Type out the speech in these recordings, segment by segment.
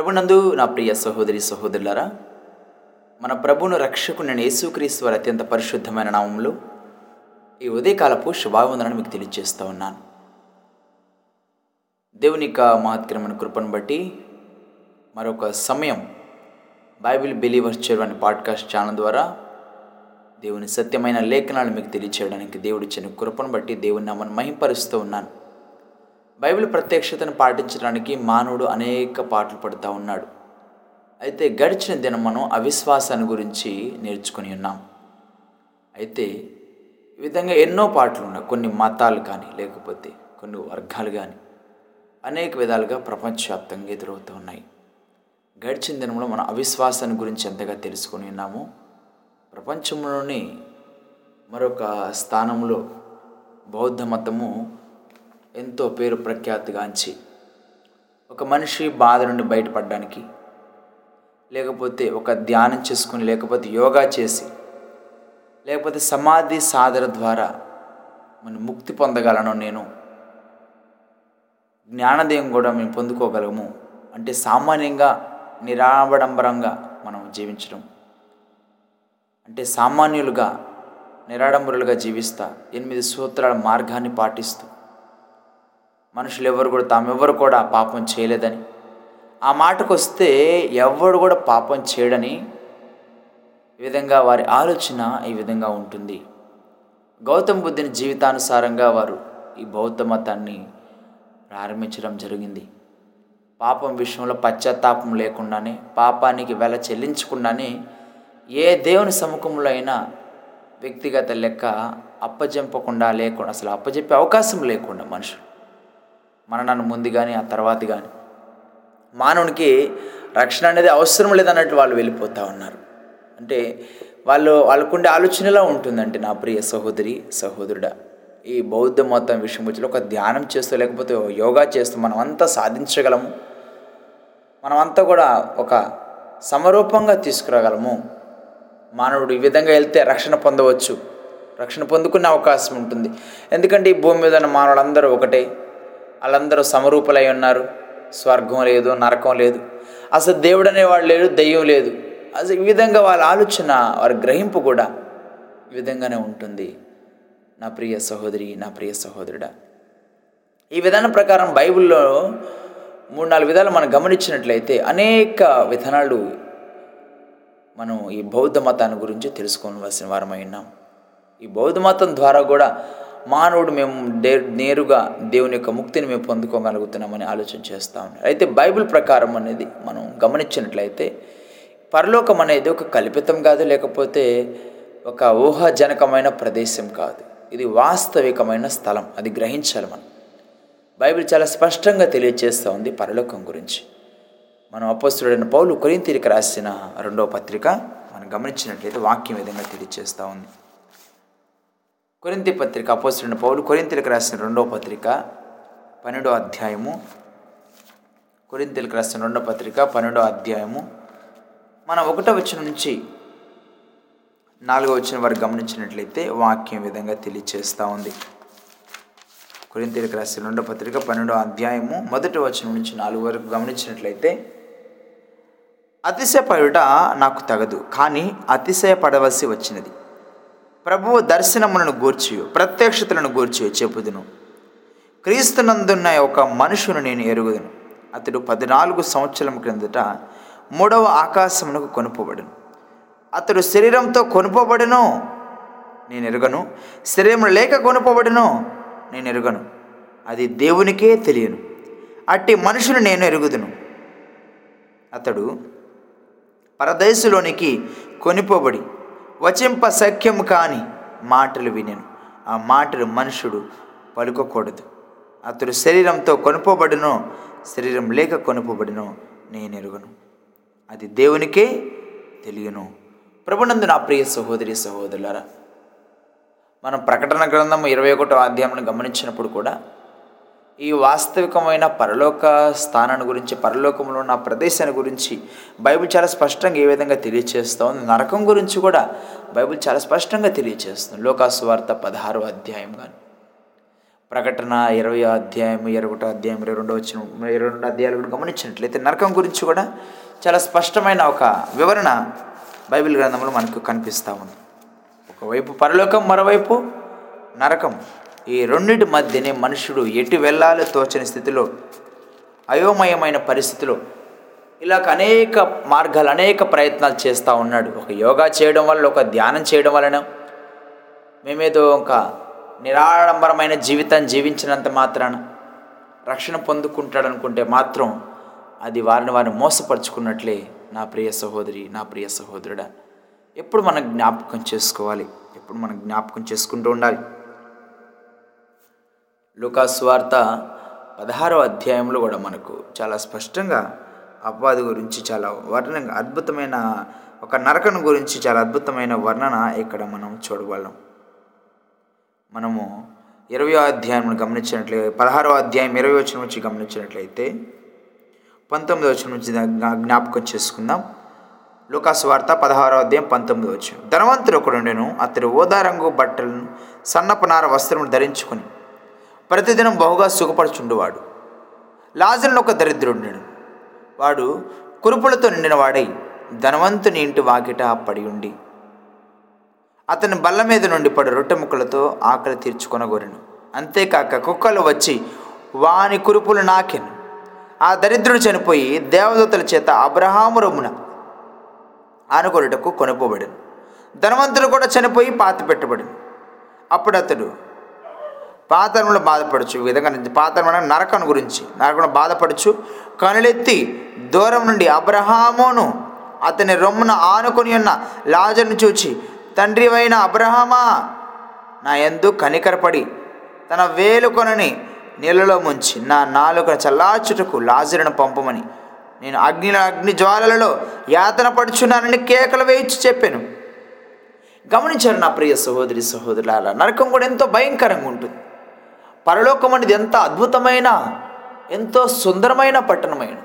ప్రభునందు నా ప్రియ సహోదరి సహోదరులారా మన ప్రభును రక్షకుని యేసుక్రీస్తు వారి అత్యంత పరిశుద్ధమైన నామంలో ఈ ఉదయకాలపు శుభావందనను మీకు తెలియజేస్తూ ఉన్నాను. దేవుని యొక్క మహత్కరమైన కృపను బట్టి మరొక సమయం బైబిల్ బిలీవర్స్ చెరువు అనే పాడ్కాస్ట్ ఛానల్ ద్వారా దేవుని సత్యమైన లేఖనాలు మీకు తెలియచేయడానికి దేవుడిచ్చిన కృపను బట్టి దేవుని నామను మహింపరుస్తూ ఉన్నాను. బైబిల్ ప్రత్యక్షతను పాటించడానికి మానవుడు అనేక పాటలు పడుతూ ఉన్నాడు. అయితే గడిచిన దినం మనం అవిశ్వాసాన్ని గురించి నేర్చుకుని ఉన్నాం. అయితే ఈ విధంగా ఎన్నో పాటలు ఉన్నాయి. కొన్ని మతాలు కానీ లేకపోతే కొన్ని వర్గాలు కానీ అనేక విధాలుగా ప్రపంచవ్యాప్తంగా ఎదురవుతూ ఉన్నాయి. గడిచిన దినంలో మనం అవిశ్వాసాన్ని గురించి ఎంతగా తెలుసుకొని ఉన్నామో ప్రపంచంలోని మరొక స్థానంలో బౌద్ధ మతము ఎంతో పేరు ప్రఖ్యాతిగాంచి ఒక మనిషి బాధ నుండి బయటపడడానికి లేకపోతే ఒక ధ్యానం చేసుకుని లేకపోతే యోగా చేసి లేకపోతే సమాధి సాధన ద్వారా మనం ముక్తి పొందగలను నేను. జ్ఞానదేయం కూడా మేము పొందుకోగలము. అంటే సామాన్యంగా నిరాడంబరంగా మనం జీవించడం. అంటే సామాన్యులుగా నిరాడంబరులుగా జీవిస్తా ఎనిమిది సూత్రాల మార్గాన్ని పాటిస్తూ. మనుషులు ఎవరు కూడా తామెవరు కూడా పాపం చేయలేదని. ఆ మాటకు వస్తే ఎవడు కూడా పాపం చేయడని ఈ విధంగా వారి ఆలోచన ఈ విధంగా ఉంటుంది. గౌతమ బుద్ధుని జీవితానుసారంగా వారు ఈ బౌద్ధ మతాన్ని ప్రారంభించడం జరిగింది. పాపం విషయంలో పశ్చాత్తాపం లేకుండానే పాపానికి వెల చెల్లించకుండానే ఏ దేవుని సముఖంలో అయినా వ్యక్తిగత లెక్క అప్పజెంపకుండా లేకుండా అసలు అప్పజెప్పే అవకాశం లేకుండా మనుషులు. మరణాన్ని ముందు కానీ ఆ తర్వాత కానీ మానవునికి రక్షణ అనేది అవసరం లేదన్నట్టు వాళ్ళు వెళ్ళిపోతూ ఉన్నారు. అంటే వాళ్ళు వాళ్ళకుండే ఆలోచనలా ఉంటుందంటే నా ప్రియ సహోదరి సహోదరుడా ఈ బౌద్ధ మతం విషయం వచ్చి ఒక ధ్యానం చేస్తూ లేకపోతే యోగా చేస్తూ మనం అంతా సాధించగలము. మనమంతా కూడా ఒక సమరూపంగా తీసుకురాగలము. మానవుడు ఈ విధంగా వెళ్తే రక్షణ పొందవచ్చు. రక్షణ పొందుకునే అవకాశం ఉంటుంది. ఎందుకంటే ఈ భూమి మీద ఉన్న మానవులందరూ ఒకటే. వాళ్ళందరూ సమరూపులై ఉన్నారు. స్వర్గం లేదు నరకం లేదు. అసలు దేవుడు అనేవాడు లేడు దెయ్యం లేదు. అసలు ఈ విధంగా వాళ్ళ ఆలోచన వారి గ్రహింపు కూడా ఈ విధంగానే ఉంటుంది. నా ప్రియ సహోదరి నా ప్రియ సహోదరుడా ఈ విధానం ప్రకారం బైబిల్లో మూడు నాలుగు విధాలు మనం గమనించినట్లయితే అనేక విధానాలు మనం ఈ బౌద్ధ మతాన్ని గురించి తెలుసుకోవాల్సిన వారమై ఉన్నాం. ఈ బౌద్ధ మతం ద్వారా కూడా మానవుడు మేము డే నేరుగా దేవుని యొక్క ముక్తిని మేము పొందుకోగలుగుతున్నామని ఆలోచన చేస్తూ ఉన్నాం అయితే బైబిల్ ప్రకారం అనేది మనం గమనించినట్లయితే పరలోకం అనేది ఒక కల్పితం కాదు లేకపోతే ఒక ఊహాజనకమైన ప్రదేశం కాదు. ఇది వాస్తవికమైన స్థలం అది గ్రహించాలి మనం. బైబిల్ చాలా స్పష్టంగా తెలియజేస్తూ ఉంది పరలోకం గురించి. మనం అపస్తుడైన పౌలు కొరింతీరికి రాసిన రెండవ పత్రిక మనం గమనించినట్లయితే వాక్యం విధంగా తెలియజేస్తూ ఉంది. కొరింతి పత్రిక అపోస్తుడైన పౌలు కొరింతలకు రాసిన రెండవ పత్రిక పన్నెండో అధ్యాయము. కొరింతలకు రాసిన రెండవ పత్రిక పన్నెండో అధ్యాయము. మన ఒకటో వచ్చిన నుంచి నాలుగో వచ్చిన వారు గమనించినట్లయితే వాక్యం విధంగా తెలియజేస్తూ ఉంది. కొరింతీలకు రాసిన రెండో పత్రిక పన్నెండో అధ్యాయము మొదటి వచనం నుంచి నాలుగు వరకు గమనించినట్లయితే అతిశయపడుట నాకు తగదు కానీ అతిశయపడవలసి వచ్చినది. ప్రభువు దర్శనములను గూర్చి ప్రత్యక్షతలను గూర్చి చెప్పుదును. క్రీస్తునందున్న ఒక మనుషును నేను ఎరుగుదును. అతడు పద్నాలుగు సంవత్సరం క్రిందట మూడవ ఆకాశమునకు కొనుపబడును. అతడు శరీరంతో కొనుపబడును నేను ఎరుగను. శరీరం లేక కొనుపబడును నేను ఎరుగను. అది దేవునికే తెలియను. అట్టి మనుషులు నేను ఎరుగుదును. అతడు పరదేశులోనికి కొనిపోబడి వచింప సఖ్యం కాని మాటలు వినెను. ఆ మాటలు మనుషుడు పలుకోకూడదు. అతడు శరీరంతో కొనుపోబడినో శరీరం లేక కొనుపోబడినో నేను ఎరుగను. అది దేవునికే తెలియను. ప్రభునందు నా ప్రియ సహోదరి సహోదరులారా మనం ప్రకటన గ్రంథం ఇరవై ఒకటో అధ్యాయంను గమనించినప్పుడు కూడా ఈ వాస్తవికమైన పరలోక స్థానాన్ని గురించి పరలోకంలో ఉన్న ప్రదేశాన్ని గురించి బైబిల్ చాలా స్పష్టంగా ఏ విధంగా తెలియచేస్తుంది? నరకం గురించి కూడా బైబిల్ చాలా స్పష్టంగా తెలియచేస్తుంది. లోకాసువార్త పదహారో అధ్యాయం కానీ ప్రకటన ఇరవై అధ్యాయం ఇరవై ఒకటో అధ్యాయం ఇరవై రెండో వచ్చిన ఇరవై రెండు అధ్యాయాలు కూడా గమనించినట్లయితే నరకం గురించి కూడా చాలా స్పష్టమైన ఒక వివరణ బైబిల్ గ్రంథంలో మనకు కనిపిస్తూ ఉంది. ఒకవైపు పరలోకం మరోవైపు నరకం. ఈ రెండింటి మధ్యనే మనుషుడు ఎటు వెళ్ళాలో తోచని స్థితిలో అయోమయమైన పరిస్థితిలో ఇలాగ అనేక మార్గాలు అనేక ప్రయత్నాలు చేస్తూ ఉన్నాడు. ఒక యోగా చేయడం వల్ల ఒక ధ్యానం చేయడం వలన మేమేదో ఒక నిరాడంబరమైన జీవితాన్ని జీవించినంత మాత్రాన రక్షణ పొందుకుంటాడు అనుకుంటే మాత్రం అది వారిని వారిని మోసపరుచుకున్నట్లే. నా ప్రియ సహోదరి నా ప్రియ సహోదరుడా ఎప్పుడు మనం జ్ఞాపకం చేసుకోవాలి? ఎప్పుడు మనం జ్ఞాపకం చేసుకుంటూ ఉండాలి? లుకాస్వార్త పదహారో అధ్యాయంలో కూడా మనకు చాలా స్పష్టంగా అపవాది గురించి చాలా వర్ణన అద్భుతమైన ఒక నరకను గురించి చాలా అద్భుతమైన వర్ణన ఇక్కడ మనం చూడగలం. మనము ఇరవయో అధ్యాయం గమనించినట్లయితే పదహారో అధ్యాయం ఇరవై వచ్చిన నుంచి గమనించినట్లయితే పంతొమ్మిది వచ్చిన నుంచి జ్ఞాపకం చేసుకుందాం. లూకాసు వార్త పదహారో అధ్యాయం పంతొమ్మిది వచ్చిన ధనవంతుడు ఒకడుండెను అతడు ఓదారంగు బట్టలను సన్నపనార వస్త్రములు ధరించుకొని ప్రతిదినం బహుగా సుఖపడుచుండువాడు. లాజరును ఒక దరిద్రుడు వాడు కురుపులతో నిండిన వాడై ధనవంతుని ఇంటి వాకిట పడి ఉండి అతని బల్ల మీద నుండి పడు రొట్టె ముక్కలతో ఆకలి తీర్చుకొనగోరెను. అంతేకాక కుక్కలు వచ్చి వాని కురుపులు నాకెను. ఆ దరిద్రుడు చనిపోయి దేవదూతల చేత అబ్రహాము రొమ్మున ఆనుకొనుటకు కొనుకోబడెను ధనవంతుడు కూడా చనిపోయి పాతి పెట్టబడిను అప్పుడు అతడు పాతరంలో బాధపడచ్చు. ఈ విధంగా పాతరం నరకం గురించి నరకం బాధపడచ్చు. కనులెత్తి దూరం నుండి అబ్రహామును అతని రొమ్మున ఆనుకొని ఉన్న లాజర్ను చూచి తండ్రివైన అబ్రహామా నా ఎందు కనికరపడి తన వేలుకొనని నీళ్ళలో ముంచి నా నాలుక చల్లార్చుటకు లాజరును పంపమని నేను అగ్ని అగ్ని జ్వాలలలో యాతన పడుచున్నానని కేకలు వేయించి చెప్పాను. గమనించారు నా ప్రియ సహోదరి సహోదరులారా నరకం కూడా ఎంతో భయంకరంగా ఉంటుంది. పరలోకం అనేది ఎంత అద్భుతమైన ఎంతో సుందరమైన పట్టణమైన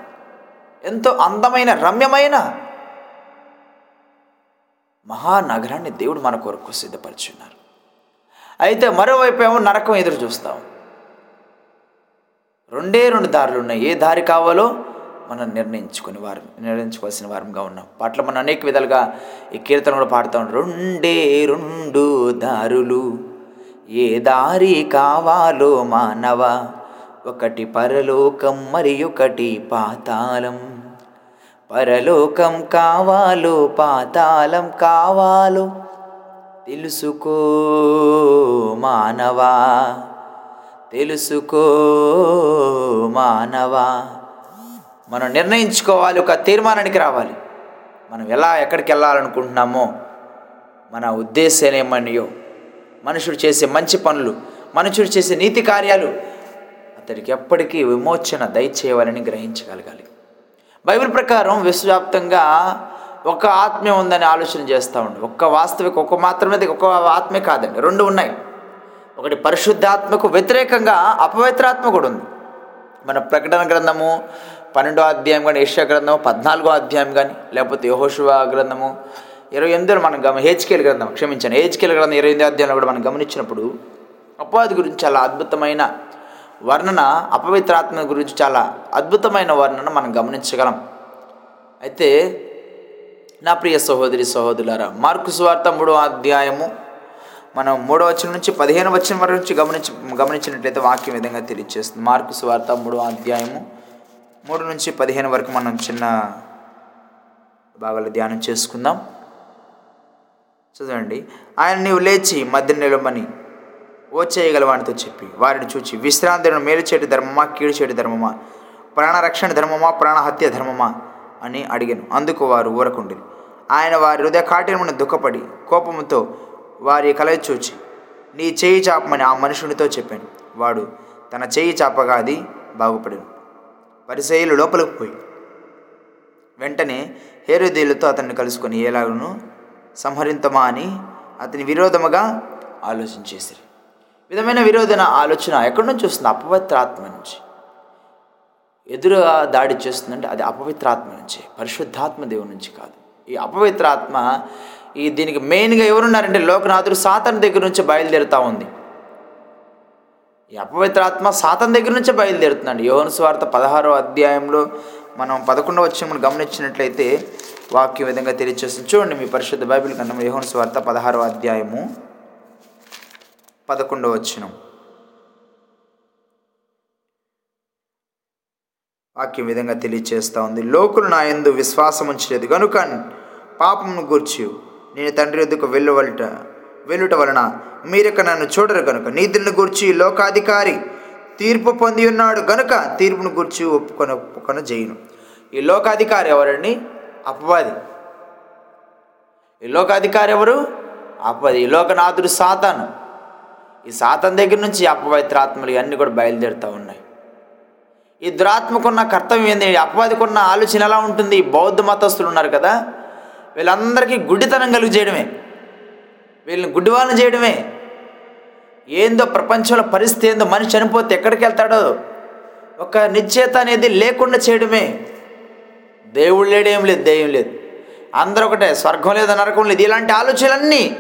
ఎంతో అందమైన రమ్యమైన మహానగరాన్ని దేవుడు మన కొరకు సిద్ధపరిచున్నారు. అయితే మరోవైపు ఏమో నరకం ఎదురు చూస్తాం. రెండే రెండు దారులు ఉన్నాయి. ఏ దారి కావాలో మనం నిర్ణయించుకుని వారు నిర్ణయించుకోవాల్సిన వారంగా ఉన్నాం. పాటలు మనం అనేక విధాలుగా ఈ కీర్తన కూడా పాడుతూ ఉంటాం. రెండే రెండు దారులు. ఏ దారి కావాలో మానవ? ఒకటి పరలోకం మరి ఒకటి పాతాళం. పరలోకం కావాలో పాతాళం కావాలో? తెలుసుకో మానవా. తెలుసుకో మానవా. మనం నిర్ణయించుకోవాలి ఒక తీర్మానానికి రావాలి. మనం ఎలా ఎక్కడికి వెళ్ళాలనుకుంటున్నామో మన ఉద్దేశాలు ఏమనియో. మనుషుడు చేసే మంచి పనులు మనుషుడు చేసే నీతి కార్యాలు అతడికి ఎప్పటికీ విమోచన దయచేయాలని గ్రహించగలగాలి. బైబిల్ ప్రకారం విశ్వవ్యాప్తంగా ఒక ఆత్మే ఉందని ఆలోచన చేస్తూ ఉండి. ఒక్క వాస్తవిక ఒక మాత్రమే ఒక ఆత్మే కాదండి రెండు ఉన్నాయి. ఒకటి పరిశుద్ధాత్మకు వ్యతిరేకంగా అపవిత్రాత్మ కూడా ఉంది. మన ప్రకటన గ్రంథము పన్నెండో అధ్యాయం కానీ ఏషియా గ్రంథము పద్నాలుగో అధ్యాయం కానీ లేకపోతే యహోశివ గ్రంథము ఇరవై ఎనిమిదిలో మనం గమ హేచ్కేల్ గ్రంథం క్షమించాను హేచ్కేల్ గ్రంథం ఇరవై ఎనిమిది అధ్యాయంలో కూడా మనం గమనించినప్పుడు అపవాది గురించి చాలా అద్భుతమైన వర్ణన అపవిత్రాత్మ గురించి చాలా అద్భుతమైన వర్ణన మనం గమనించగలం. అయితే నా ప్రియ సహోదరి సహోదరులారా మార్కు సువార్త మూడవ అధ్యాయము మనం మూడవ వచనం నుంచి పదిహేను వచనం వరకు నుంచి గమనించి గమనించినట్లయితే వాక్యం విధంగా తెలియజేస్తుంది మార్కు సువార్త మూడవ అధ్యాయము మూడు నుంచి పదిహేను వరకు మనం చిన్న భాగాలు ధ్యానం చేసుకుందాం. చూడండి. ఆయన నీవు లేచి మధ్య నిలబని ఓ చేయగలవానితో చెప్పి వారిని చూచి విశ్రాంతిని మేలు చేటి ధర్మమా? కీడు చేటి ధర్మమా? ప్రాణరక్షణ ధర్మమా? ప్రాణహత్య ధర్మమా? అని అడిగాను. అందుకు వారు ఊరకుండి ఆయన వారి హృదయ కాఠినమును దుఃఖపడి కోపంతో వారి కలయి చూచి నీ చేయి చాపమని ఆ మనుషునితో చెప్పాను. వాడు తన చేయి చాపగా అది బాగుపడాను. పరిశైలు లోపలికి పోయి వెంటనే హేరుదీలతో అతన్ని కలుసుకొని ఎలాగను సంహరింతమా అని అతని విరోధముగా ఆలోచించేసారు. విధమైన విరోధన ఆలోచన ఎక్కడి నుంచి వస్తుంది? అపవిత్రాత్మ నుంచి. ఎదురుగా దాడి చేస్తుందంటే అది అపవిత్రాత్మ నుంచి పరిశుద్ధాత్మ దేవుని నుంచి కాదు. ఈ అపవిత్రాత్మ ఈ దీనికి మెయిన్గా ఎవరున్నారంటే లోకనాథుడు సాతన్ దగ్గర నుంచి బయలుదేరుతూ ఉంది. ఈ అపవిత్రాత్మ సాతం దగ్గర నుంచే బయలుదేరుతుందండి. యోహన్ స్వార్థ పదహారో అధ్యాయంలో మనం పదకొండవ వచ్చి మనం గమనించినట్లయితే వాక్యం విధంగా తెలియచేస్తుంది. చూడండి మీ పరిశుద్ధ బైబిల్ కన్నా యోహన్ స్వార్త పదహారవ అధ్యాయము పదకొండవ వచ్చినం వాక్యం విధంగా తెలియచేస్తూ ఉంది. లోకులు నా ఎందు విశ్వాసం ఉంచలేదు. కనుక పాపమును గూర్చి నేను తండ్రి ఎందుకు వెళ్ళవలట వెళ్ళుట వలన మీరిక నన్ను చూడరు కనుక నీతిని గూర్చి లోకాధికారి తీర్పు పొంది ఉన్నాడు. గనుక తీర్పును గూర్చి ఒప్పుకొని ఒప్పుకొని చేయను ఈ లోకాధికారి ఎవరండి? అపవాది. ఈ లోకాధికారి ఎవరు? అపవాది. ఈ లోకనాథుడు సాతాను. ఈ సాతాన్ దగ్గర నుంచి అపవిత్ర ఆత్మలు ఇవన్నీ కూడా బయలుదేరుతూ ఉన్నాయి. ఈ దురాత్మకున్న కర్తవ్యం ఏంది? అపవాదికున్న ఆలోచన ఎలా ఉంటుంది? ఈ బౌద్ధ మతస్థులు ఉన్నారు కదా వీళ్ళందరికీ గుడ్డితనం కలుగు చేయడమే. వీళ్ళని గుడ్డివాళ్ళని చేయడమే. ఏందో ప్రపంచంలో పరిస్థితి ఏందో మనిషి చనిపోతే ఎక్కడికి వెళ్తాడో? ఒక నిశ్చేత అనేది లేకుండా చేయడమే. దేవుడు లేడేం లేదు దెయ్యం లేదు. అందరూ ఒకటే స్వర్గం లేదు నరకం లేదు ఇలాంటి ఆలోచనలన్నీ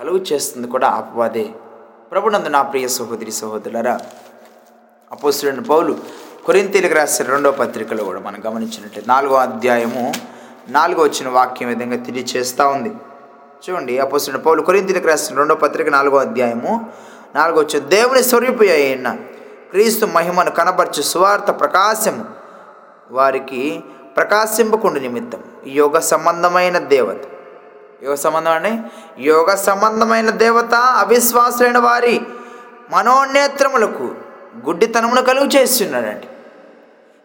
కలుగు చేస్తుంది కూడా అపవాదే. ప్రభునందు నా ప్రియ సహోదరి సహోదరులరా అపోసుడైన పౌలు కొరింతీలకు రాసిన రెండో పత్రికలో కూడా మనం గమనించినట్లయితే నాలుగో అధ్యాయము నాలుగో వచ్చిన వాక్యం విధంగా తెలియచేస్తూ ఉంది. చూడండి అపోస్తుడైన పౌలు కొరింతీలకు రాసిన రెండో పత్రిక నాలుగో అధ్యాయము నాలుగో వచ్చిన దేవుని స్వరూపి అయిన క్రీస్తు మహిమను కనబరచు సువార్త ప్రకాశము వారికి ప్రకాశింపకుండా నిమిత్తం. యోగ సంబంధమైన దేవత. యోగ సంబంధం అంటే యోగ సంబంధమైన దేవత అవిశ్వాసులైన వారి మనోనేత్రములకు గుడ్డితనమును కలుగు చేస్తున్నాడండి.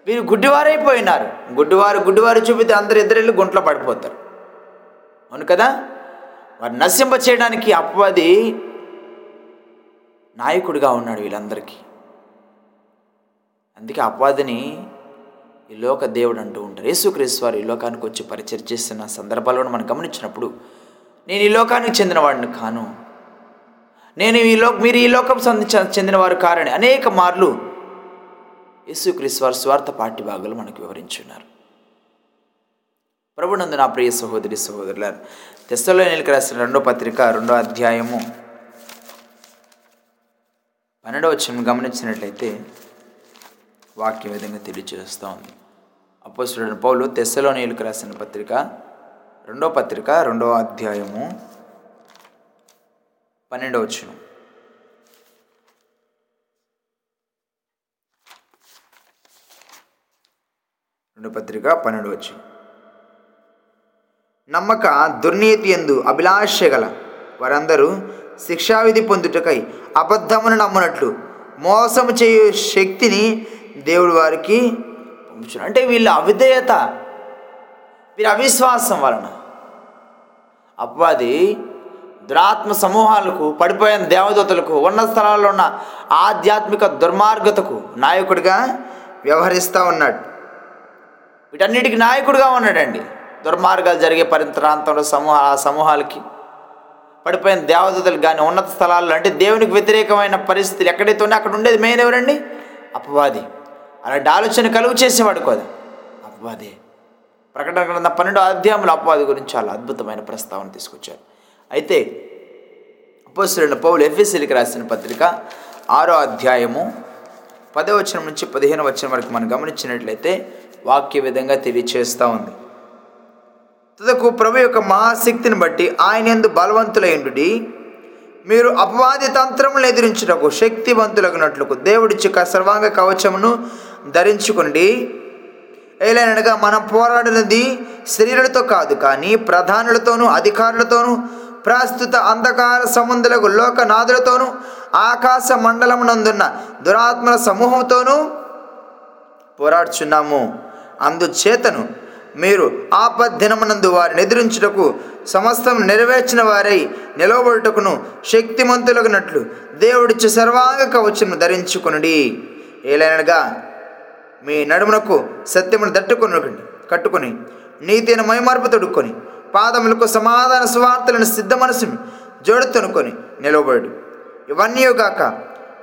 వీరు గుడ్డివారైపోయినారు. గుడ్డివారు గుడ్డివారు చూపితే అందరు ఇద్దరు గుంట్లో పడిపోతారు. అవును కదా? వారు నశింప చేయడానికి అపవాది నాయకుడిగా ఉన్నాడు వీళ్ళందరికీ. అందుకే అపవాదిని ఈ లోక దేవుడు అంటూ ఉంటారు. యేసుక్రీస్తు వారు ఈ లోకానికి వచ్చి పరిచయం చేస్తున్న సందర్భాలను మనం గమనించినప్పుడు నేను ఈ లోకానికి చెందినవాడిని కాను. నేను ఈ లో మీరు ఈ లోకం చెందినవారు కారని అనేక మార్లు యేసుక్రీస్తు వారి స్వార్థ పాఠ్య భాగాలు మనకు వివరించున్నారు. ప్రభునందు నా ప్రియ సహోదరి సహోదరుల తెస్తలో నీళ్ళకి రాసిన రెండో పత్రిక రెండో అధ్యాయము పన్నెండవ వచ్చిన గమనించినట్లయితే వాక్య విధంగా తెలియజేస్తూ ఉంది. అపోసుడైన పౌలు తెస్సలో రాసిన పత్రిక రెండో పత్రిక రెండో అధ్యాయము పన్నెండవ వచ్చును రెండో పత్రిక పన్నెండు వచ్చు నమ్మక దుర్నీతి ఎందు అభిలాష గల వారందరూ శిక్షావిధి పొందుటకై అబద్ధమును నమ్మునట్లు మోసము చేయు శక్తిని దేవుడు వారికి పంపుచున్నాడు అంటే వీళ్ళ అవిధేయత వీరి అవిశ్వాసం వలన. అపవాది దురాత్మ సమూహాలకు పడిపోయిన దేవదూతలకు ఉన్న స్థలాల్లో ఉన్న ఆధ్యాత్మిక దుర్మార్గతకు నాయకుడిగా వ్యవహరిస్తూ ఉన్నాడు. వీటన్నిటికి నాయకుడిగా ఉన్నాడండి. దుర్మార్గాలు జరిగే పరిప్రాంతంలో సమూహ ఆ సమూహాలకి పడిపోయిన దేవదూతలు కానీ ఉన్నత స్థలాల్లో అంటే దేవునికి వ్యతిరేకమైన పరిస్థితులు ఎక్కడైతే ఉన్నాయో అక్కడ ఉండేది మెయిన్ ఎవరండి? అపవాది. అలాంటి ఆలోచన కలుగు చేసేవాడు కాదు. అపవాదే ప్రకటన గ్రంథ పన్నెండు అధ్యాయంలో అపవాది గురించి చాలా అద్భుతమైన ప్రస్తావన తీసుకొచ్చారు. అయితే అపోస్తులైన పౌలు ఎఫ్ఎస్సీలకి రాసిన పత్రిక ఆరో అధ్యాయము పదో వచనం నుంచి పదిహేను వచనం వరకు మనం గమనించినట్లయితే వాక్య విధంగా తెలియచేస్తూ ఉంది. తుదకు ప్రభు యొక్క మహాశక్తిని బట్టి ఆయన ఎందు బలవంతులైండు మీరు అపవాది తంత్రములు ఎదిరించుటకు శక్తివంతులగునట్లుకు దేవుడిచ్చుక సర్వాంగ కవచమును ధరించుకుని ఏలైనగా మనం పోరాడినది శరీరులతో కాదు కానీ ప్రధానులతోనూ అధికారులతోనూ ప్రస్తుత అంధకార సముద్రులకు లోకనాథులతోనూ ఆకాశ మండలమునందున్న దురాత్మల సమూహంతోనూ పోరాడుచున్నాము. అందుచేతను మీరు ఆపద్దినమునందు వారిని ఎదిరించుటకు సమస్తం నెరవేర్చిన వారై నిలవబడుటకును శక్తిమంతులగునట్లు దేవుడిచ్చే సర్వాంగ కవచమును ధరించుకునుడి. ఏలైనగా మీ నడుమునకు సత్యమును దట్టుకొని కట్టుకొని నీతిని మైమార్పు తొడుక్కొని పాదములకు సమాధాన సువార్తలను సిద్ధ మనసును జోడుతనుకొని నిలవబడు. ఇవన్నీ గాక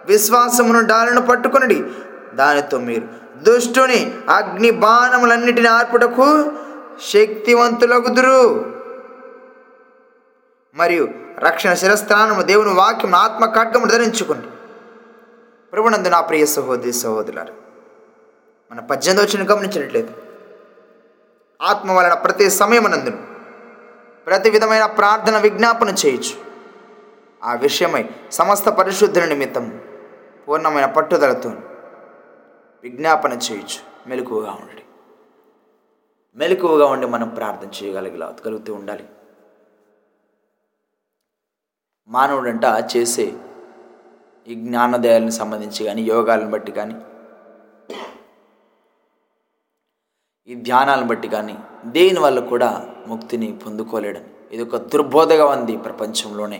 విశ్వాసమును డాలను పట్టుకొనిడి దానితో మీరు దుష్టుని అగ్ని బాణములన్నిటిని ఆర్పుటకు శక్తివంతులగుదురు. మరియు రక్షణ శిరస్థానము దేవుని వాక్యం ఆత్మ ఖడ్గము ధరించుకోండి. ప్రభునందు నా ప్రియ సహోదరి సహోదరులారు మన పద్దెనిమిది వచ్చిన గమనించినట్లేదు. ఆత్మ వలన ప్రతి సమయమునందును ప్రతి విధమైన ప్రార్థన విజ్ఞాపన చేయొచ్చు ఆ విషయమై సమస్త పరిశుద్ధుల నిమిత్తం పూర్ణమైన పట్టుదలతో విజ్ఞాపన చేయొచ్చు మెలకువగా ఉండండి మెలకువగా ఉండి మనం ప్రార్థన చేయగలిగేలా కలుగుతూ ఉండాలి. మానవుడంట చేసే ఈ జ్ఞానోదయాలను సంబంధించి కానీ యోగాలను బట్టి కానీ ఈ ధ్యానాలను బట్టి కానీ దేని వల్ల కూడా ముక్తిని పొందుకోలేడని. ఇది ఒక దుర్బోధగా ఉంది ప్రపంచంలోనే.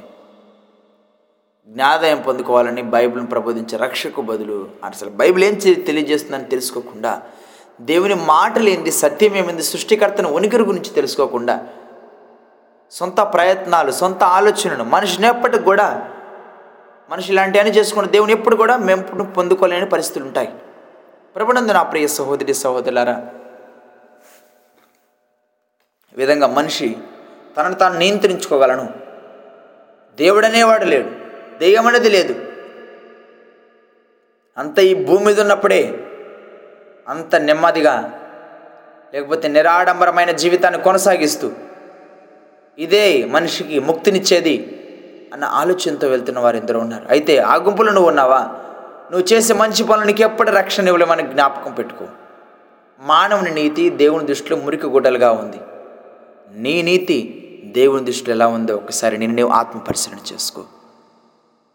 జ్ఞాదాయం పొందుకోవాలని బైబిల్ని ప్రబోధించే రక్షకు బదులు అసలు బైబిల్ ఏం తెలియజేస్తుందని తెలుసుకోకుండా దేవుని మాటలు ఏంది సత్యం ఏమైంది సృష్టికర్తను ఉనికిరి గురించి తెలుసుకోకుండా సొంత ప్రయత్నాలు సొంత ఆలోచనలు మనిషిని ఎప్పటికి కూడా మనిషి ఇలాంటి అని చేసుకున్న దేవుని ఎప్పుడు కూడా మేము పొందుకోలేని పరిస్థితులు ఉంటాయి. ప్రభునందు నా ప్రియ సహోదరి సహోదరులారా విధంగా మనిషి తనను తాను నియంత్రించుకోగలను. దేవుడనేవాడు లేడు దెయ్యం అనేది లేదు. అంత ఈ భూమి మీద ఉన్నప్పుడే అంత నెమ్మదిగా లేకపోతే నిరాడంబరమైన జీవితాన్ని కొనసాగిస్తూ ఇదే మనిషికి ముక్తినిచ్చేది అన్న ఆలోచనతో వెళ్తున్న వారు ఎందరో ఉన్నారు. అయితే ఆ గుంపులో నువ్వు ఉన్నావా? నువ్వు చేసే మంచి పనులకి ఎప్పుడు రక్షణ ఇవ్వలేమని జ్ఞాపకం పెట్టుకో. మానవుని నీతి దేవుని దృష్టిలో మురికి గుడ్డలుగా ఉంది. నీ నీతి దేవుని దృష్టిలో ఎలా ఉందో ఒకసారి నేను నీవు ఆత్మ పరిశీలన చేసుకో.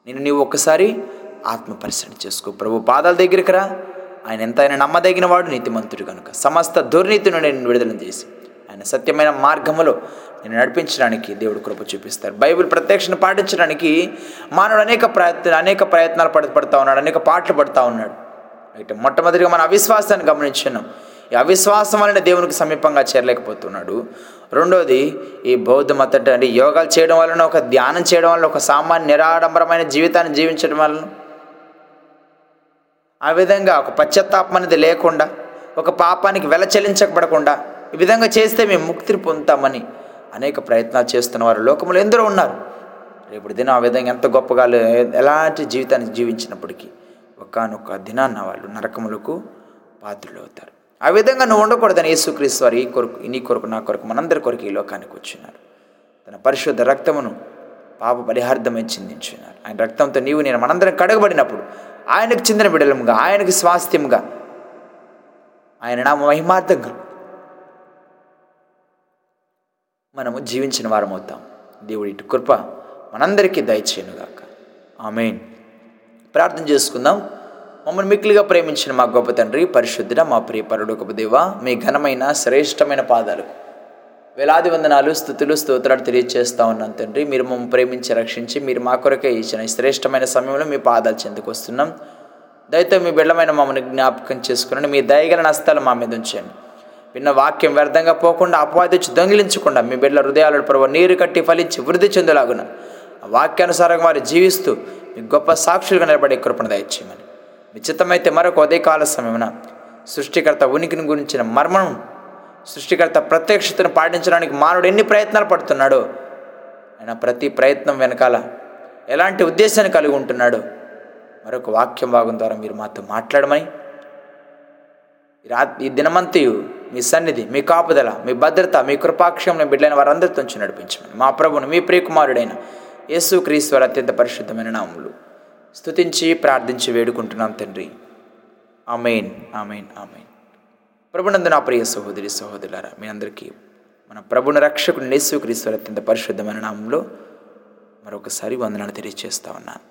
నేను నీవు ఒక్కసారి ఆత్మ పరిశీలన చేసుకో. ప్రభు పాదాల దగ్గరికి రా. ఆయన ఎంత ఆయన నమ్మదగిన వాడు నీతిమంతుడు కనుక సమస్త దుర్నీతిని నేను విడుదల చేసి ఆయన సత్యమైన మార్గములో నేను నడిపించడానికి దేవుడు కృప చూపిస్తారు. బైబిల్ ప్రత్యక్షను పాటించడానికి మానవుడు అనేక ప్రయత్న అనేక ప్రయత్నాలు పడి పడుతూ ఉన్నాడు అనేక పాటలు పడుతూ ఉన్నాడు. అయితే మొట్టమొదటిగా మన అవిశ్వాసాన్ని గమనించున్నాం అవిశ్వాసం వలన దేవునికి సమీపంగా చేరలేకపోతున్నాడు. రెండోది ఈ బౌద్ధ మత అంటే యోగాలు చేయడం వలన ఒక ధ్యానం చేయడం వలన ఒక సామాన్య నిరాడంబరమైన జీవితాన్ని జీవించడం వలన. ఆ విధంగా ఒక పశ్చాత్తాపం అనేది లేకుండా ఒక పాపానికి వెల చెల్లించబడకుండా ఈ విధంగా చేస్తే మేము ముక్తిని పొందుతామని అనేక ప్రయత్నాలు చేస్తున్న వారు లోకంలో ఎందరో ఉన్నారు. రేపు దినం ఆ విధంగా ఎంత గొప్పగా ఎలాంటి జీవితాన్ని జీవించినప్పటికీ ఒకనొక దినాన్న వాళ్ళు నరకములకు పాత్రలు అవుతారు ఆ విధంగా నువ్వు ఉండకూడదని యేసుక్రీస్తు వారు ఈ కొరకు నీ కొరకు నా కొరకు మనందరి కొరకు ఈ లోకానికి వచ్చినారు. తన పరిశుద్ధ రక్తమును పాప పరిహార్థమై చిందించున్నారు. ఆయన రక్తంతో నీవు నేను మనందరం కడగబడినప్పుడు ఆయనకు చెందిన బిడలముగా ఆయనకు స్వాస్థ్యముగా ఆయన నా మహిమార్థంగా మనము జీవించిన వారం అవుతాం. దేవుడి ఇటు కృప మనందరికీ దయచేయనుగాక. ఆమెన్. ప్రార్థన చేసుకుందాం. మమ్మల్ని మిక్కిలిగా ప్రేమించిన మా గొప్ప తండ్రి పరిశుద్ధుడ మా ప్రియ గొప్ప దేవ మీ ఘనమైన శ్రేష్టమైన పాదాలకు వేలాది వందనాలు స్థుతులు స్తోత్రాలు తెలియజేస్తా ఉన్నాను తండ్రి. మీరు మమ్మల్ని ప్రేమించి రక్షించి మీరు మా కొరకే ఇచ్చిన శ్రేష్టమైన సమయంలో మీ పాదాలు చెందుకు వస్తున్నాం. దయతో మీ బిడ్డమైన మమ్మల్ని జ్ఞాపకం చేసుకుని మీ దయగల నస్తాలు మా మీద ఉంచండి. విన్న వాక్యం వ్యర్థంగా పోకుండా అపవాది వచ్చి దొంగిలించకుండా మీ బిడ్డల హృదయాలు పర్వ నీరు కట్టి ఫలించి వృద్ధి చెందులాగున వాక్యానుసారంగా వారు జీవిస్తూ మీ గొప్ప సాక్షులుగా నిలబడే కృపణ దయచేయమని. విచితమైతే మరొక ఉదయకాల సమయమున సృష్టికర్త ఉనికిని గురించిన మర్మం సృష్టికర్త ప్రత్యక్షతను పాటించడానికి మానవుడు ఎన్ని ప్రయత్నాలు పడుతున్నాడో ఆయన ప్రతి ప్రయత్నం వెనకాల ఎలాంటి ఉద్దేశాన్ని కలిగి ఉంటున్నాడు మరొక వాక్యం భాగం ద్వారా మీరు మాతో మాట్లాడమని రాత్రి రా ఈ దినమంతయు మీ సన్నిధి మీ కాపుదల మీ భద్రత మీ కృపాక్షంలో బిడ్డలైన వారందరితో నడిపించమని మా ప్రభుని మీ ప్రియకుమారుడైన యేసు క్రీశ్వర అత్యంత పరిశుద్ధమైన నామములు. స్థుతించి ప్రార్థించి వేడుకుంటున్నాం తండ్రి. అమెయిన్ ఆమెన్ అమెయిన్ ప్రభునందు నా ప్రియ సహోదరి సహోదరులారా మీ అందరికీ మన ప్రభుని రక్షకుని యేసు అత్యంత పరిశుద్ధమైన నామంలో మరొకసారి వందనాలు తెలియజేస్తా ఉన్నాను.